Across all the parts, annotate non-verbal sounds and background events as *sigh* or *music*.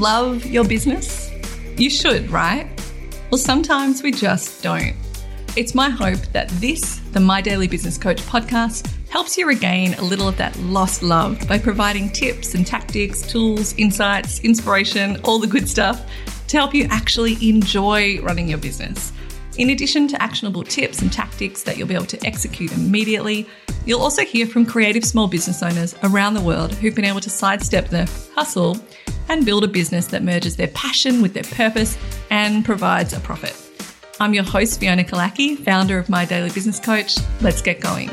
love your business? You should, right? Well, sometimes we just don't. It's my hope that this, the My Daily Business Coach podcast, helps you regain a little of that lost love by providing tips and tactics, tools, insights, inspiration, all the good stuff to help you actually enjoy running your business. In addition to actionable tips and tactics that you'll be able to execute immediately, you'll also hear from creative small business owners around the world who've been able to sidestep the hustle and build a business that merges their passion with their purpose and provides a profit. I'm your host, Fiona Killackey, founder of My Daily Business Coach. Let's get going.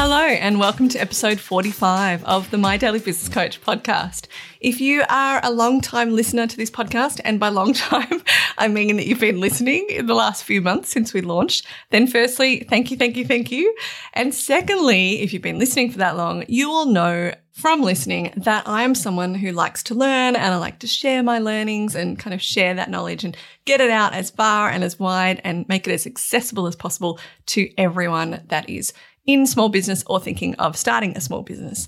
Hello, and welcome to episode 45 of the My Daily Business Coach podcast. If you are a long time listener to this podcast, and by long *laughs* time, I mean that you've been listening in the last few months since we launched, then firstly, thank you, thank you, thank you. And secondly, if you've been listening for that long, you will know from listening that I am someone who likes to learn and I like to share my learnings and kind of share that knowledge and get it out as far and as wide and make it as accessible as possible to everyone that is in small business or thinking of starting a small business.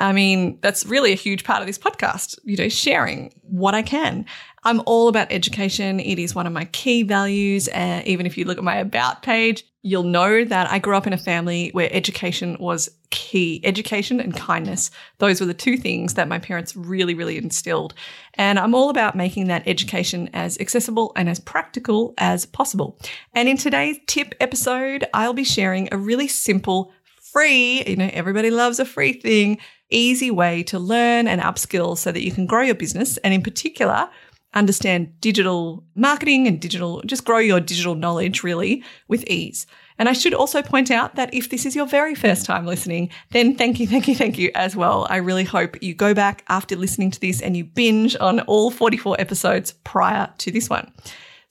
I mean, that's really a huge part of this podcast, you know, sharing what I can. I'm all about education. It is one of my key values. Uh, even if you look at my about page, you'll know that I grew up in a family where education was key. Education and kindness. Those were the two things that my parents really, really instilled. And I'm all about making that education as accessible and as practical as possible. And in today's tip episode, I'll be sharing a really simple, free, you know, everybody loves a free thing, easy way to learn and upskill so that you can grow your business. And in particular, understand digital marketing and digital, just grow your digital knowledge really with ease. And I should also point out that if this is your very first time listening, then thank you, thank you, thank you as well. I really hope you go back after listening to this and you binge on all 44 episodes prior to this one.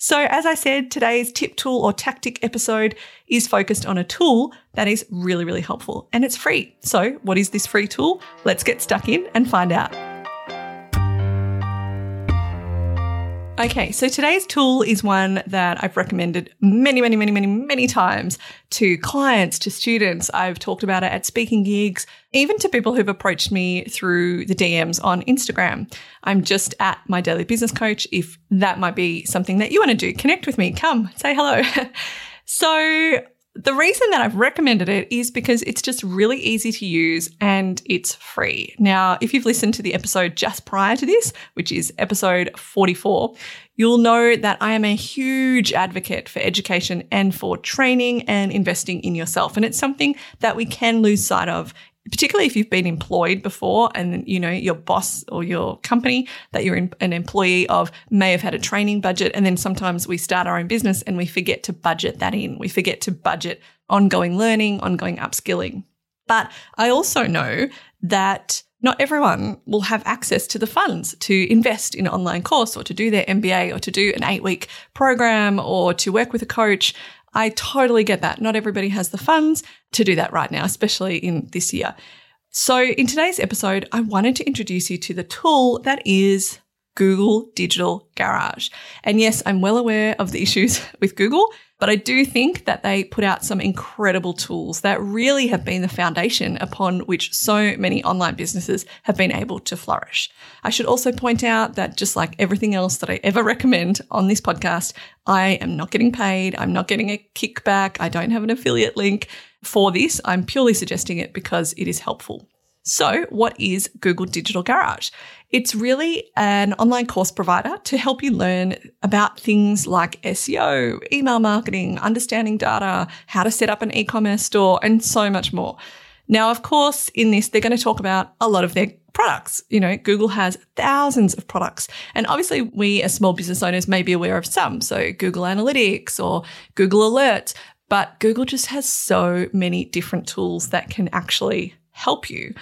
So, as I said, today's tip, tool, or tactic episode is focused on a tool that is really, really helpful and it's free. So, what is this free tool? Let's get stuck in and find out. Okay, so today's tool is one that I've recommended many, many, many, many, many times to clients, to students. I've talked about it at speaking gigs, even to people who've approached me through the DMs on Instagram. I'm just at my daily business coach. If that might be something that you want to do, connect with me, come say hello. *laughs* so the reason that I've recommended it is because it's just really easy to use and it's free. Now, if you've listened to the episode just prior to this, which is episode 44, you'll know that I am a huge advocate for education and for training and investing in yourself. And it's something that we can lose sight of particularly if you've been employed before and you know your boss or your company that you're an employee of may have had a training budget and then sometimes we start our own business and we forget to budget that in. We forget to budget ongoing learning ongoing upskilling. But i also know that not everyone will have access to the funds to invest in an online course or to do their MBA or to do an eight week program or to work with a coach I totally get that. Not everybody has the funds to do that right now, especially in this year. So, in today's episode, I wanted to introduce you to the tool that is Google Digital Garage. And yes, I'm well aware of the issues *laughs* with Google, but I do think that they put out some incredible tools that really have been the foundation upon which so many online businesses have been able to flourish. I should also point out that just like everything else that I ever recommend on this podcast, I am not getting paid. I'm not getting a kickback. I don't have an affiliate link for this. I'm purely suggesting it because it is helpful. So, what is Google Digital Garage? It's really an online course provider to help you learn about things like SEO, email marketing, understanding data, how to set up an e-commerce store, and so much more. Now, of course, in this, they're going to talk about a lot of their products. You know, Google has thousands of products. And obviously, we as small business owners may be aware of some. So, Google Analytics or Google Alerts. But Google just has so many different tools that can actually help you.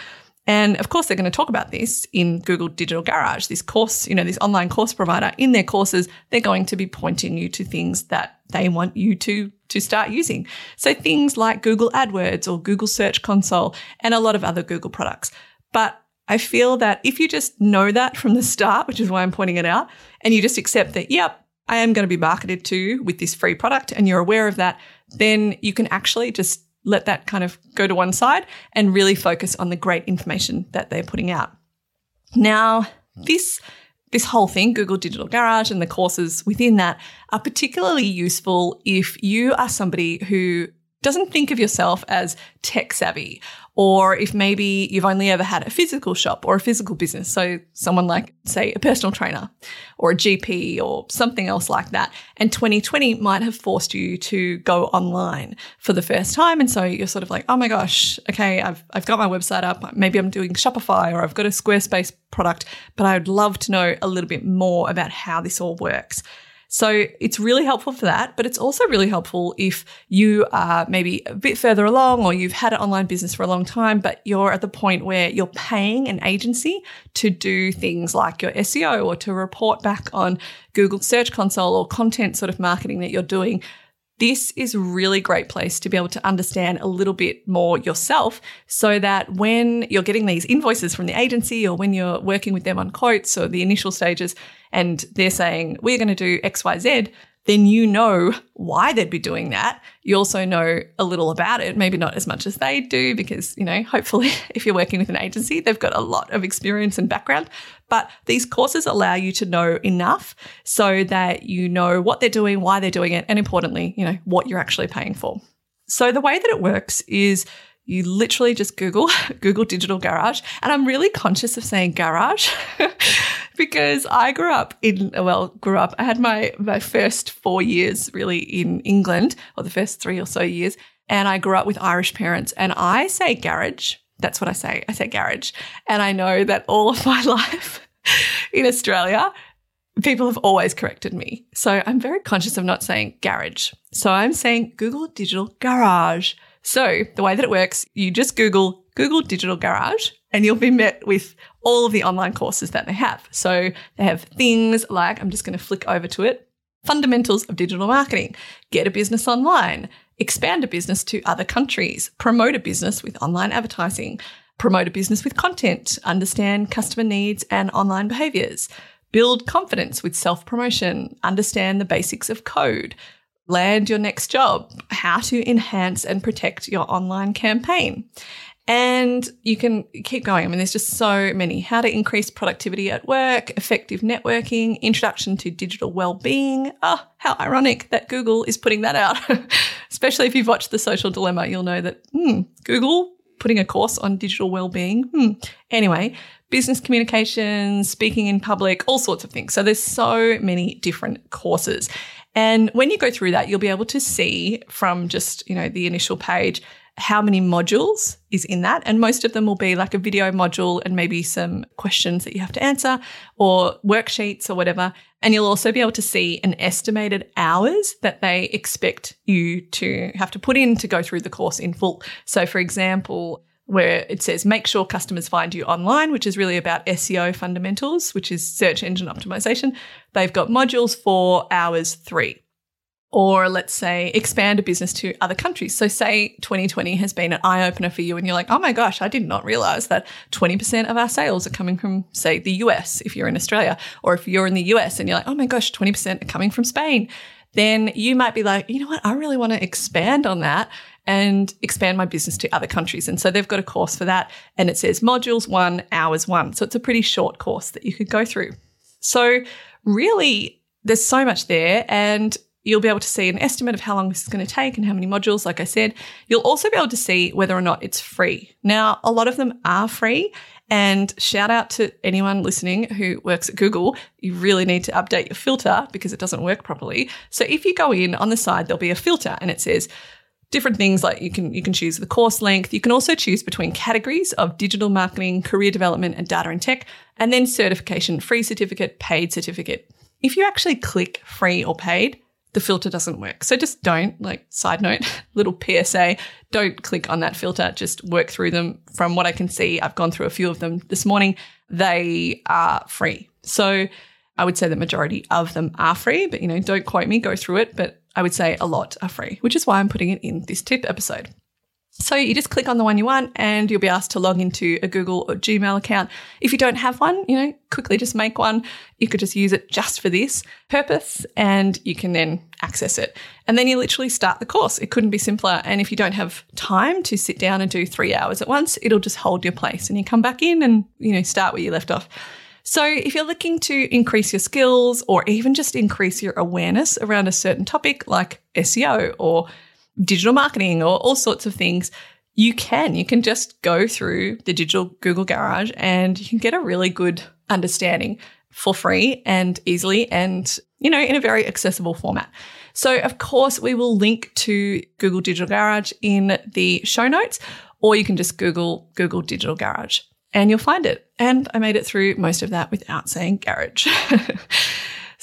And of course, they're going to talk about this in Google Digital Garage, this course, you know, this online course provider. In their courses, they're going to be pointing you to things that they want you to, to start using. So things like Google AdWords or Google Search Console and a lot of other Google products. But I feel that if you just know that from the start, which is why I'm pointing it out, and you just accept that, yep, I am going to be marketed to with this free product and you're aware of that, then you can actually just let that kind of go to one side and really focus on the great information that they're putting out. Now, this this whole thing, Google Digital Garage and the courses within that are particularly useful if you are somebody who doesn't think of yourself as tech savvy, or if maybe you've only ever had a physical shop or a physical business. So someone like, say, a personal trainer or a GP or something else like that. And 2020 might have forced you to go online for the first time. And so you're sort of like, oh my gosh, okay, I've, I've got my website up. Maybe I'm doing Shopify or I've got a Squarespace product, but I would love to know a little bit more about how this all works. So it's really helpful for that, but it's also really helpful if you are maybe a bit further along or you've had an online business for a long time, but you're at the point where you're paying an agency to do things like your SEO or to report back on Google Search Console or content sort of marketing that you're doing this is really great place to be able to understand a little bit more yourself so that when you're getting these invoices from the agency or when you're working with them on quotes or the initial stages and they're saying, we're going to do XYZ, then you know why they'd be doing that. You also know a little about it, maybe not as much as they do, because, you know, hopefully *laughs* if you're working with an agency, they've got a lot of experience and background. But these courses allow you to know enough so that you know what they're doing, why they're doing it, and importantly, you know, what you're actually paying for. So the way that it works is you literally just Google, *laughs* Google Digital Garage. And I'm really conscious of saying garage *laughs* because I grew up in, well, grew up, I had my, my first four years really in England, or the first three or so years. And I grew up with Irish parents. And I say garage. That's what I say. I say garage. And I know that all of *laughs* my life in Australia, people have always corrected me. So I'm very conscious of not saying garage. So I'm saying Google Digital Garage. So the way that it works, you just Google Google Digital Garage and you'll be met with all of the online courses that they have. So they have things like, I'm just going to flick over to it fundamentals of digital marketing, get a business online, expand a business to other countries, promote a business with online advertising, promote a business with content, understand customer needs and online behaviors, build confidence with self promotion, understand the basics of code, land your next job, how to enhance and protect your online campaign. And you can keep going. I mean, there's just so many. How to increase productivity at work, effective networking, introduction to digital well-being. Oh, how ironic that Google is putting that out. *laughs* Especially if you've watched The Social Dilemma, you'll know that hmm, Google putting a course on digital well-being. Hmm. Anyway, business communications, speaking in public, all sorts of things. So there's so many different courses. And when you go through that, you'll be able to see from just, you know, the initial page how many modules is in that. And most of them will be like a video module and maybe some questions that you have to answer or worksheets or whatever. And you'll also be able to see an estimated hours that they expect you to have to put in to go through the course in full. So, for example, where it says make sure customers find you online, which is really about SEO fundamentals, which is search engine optimization. They've got modules for hours three. Or let's say expand a business to other countries. So, say 2020 has been an eye opener for you, and you're like, oh my gosh, I did not realize that 20% of our sales are coming from, say, the US if you're in Australia. Or if you're in the US and you're like, oh my gosh, 20% are coming from Spain. Then you might be like, you know what, I really want to expand on that and expand my business to other countries. And so they've got a course for that. And it says modules one, hours one. So it's a pretty short course that you could go through. So, really, there's so much there. And You'll be able to see an estimate of how long this is going to take and how many modules, like I said. You'll also be able to see whether or not it's free. Now, a lot of them are free. And shout out to anyone listening who works at Google. You really need to update your filter because it doesn't work properly. So if you go in on the side, there'll be a filter and it says different things like you can you can choose the course length. You can also choose between categories of digital marketing, career development, and data and tech, and then certification, free certificate, paid certificate. If you actually click free or paid, the filter doesn't work. So just don't, like, side note, *laughs* little PSA, don't click on that filter. Just work through them. From what I can see, I've gone through a few of them this morning. They are free. So I would say the majority of them are free, but you know, don't quote me, go through it. But I would say a lot are free, which is why I'm putting it in this tip episode. So you just click on the one you want and you'll be asked to log into a Google or Gmail account. If you don't have one, you know, quickly just make one. You could just use it just for this purpose and you can then access it. And then you literally start the course. It couldn't be simpler. And if you don't have time to sit down and do three hours at once, it'll just hold your place and you come back in and, you know, start where you left off. So, if you're looking to increase your skills or even just increase your awareness around a certain topic like SEO or digital marketing or all sorts of things, you can. You can just go through the digital Google Garage and you can get a really good understanding for free and easily and, you know, in a very accessible format. So, of course, we will link to Google Digital Garage in the show notes, or you can just Google Google Digital Garage and you'll find it. And I made it through most of that without saying garage. *laughs*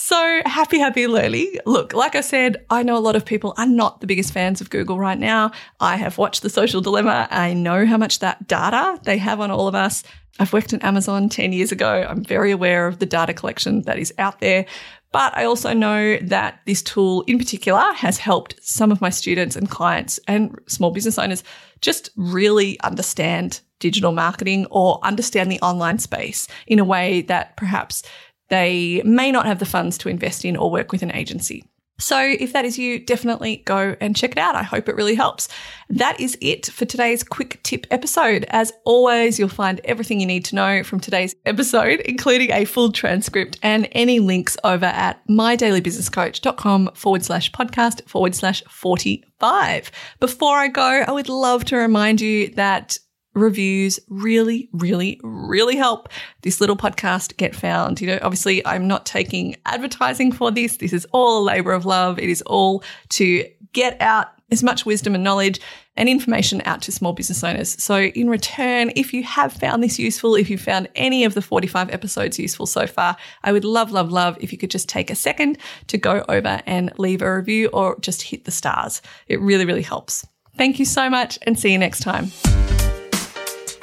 So happy, happy lurly. Look, like I said, I know a lot of people are not the biggest fans of Google right now. I have watched The Social Dilemma. I know how much that data they have on all of us. I've worked in Amazon 10 years ago. I'm very aware of the data collection that is out there. But I also know that this tool in particular has helped some of my students and clients and small business owners just really understand digital marketing or understand the online space in a way that perhaps they may not have the funds to invest in or work with an agency. So, if that is you, definitely go and check it out. I hope it really helps. That is it for today's quick tip episode. As always, you'll find everything you need to know from today's episode, including a full transcript and any links over at mydailybusinesscoach.com forward slash podcast forward slash 45. Before I go, I would love to remind you that reviews really, really, really help this little podcast get found. You know, obviously, I'm not taking advertising for this. This is all a labor of love. It is all to get out as much wisdom and knowledge and information out to small business owners. So, in return, if you have found this useful, if you found any of the 45 episodes useful so far, I would love, love, love if you could just take a second to go over and leave a review or just hit the stars. It really, really helps. Thank you so much and see you next time.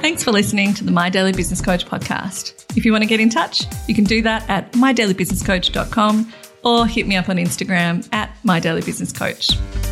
Thanks for listening to the My Daily Business Coach podcast. If you want to get in touch, you can do that at mydailybusinesscoach.com or hit me up on Instagram at mydailybusinesscoach.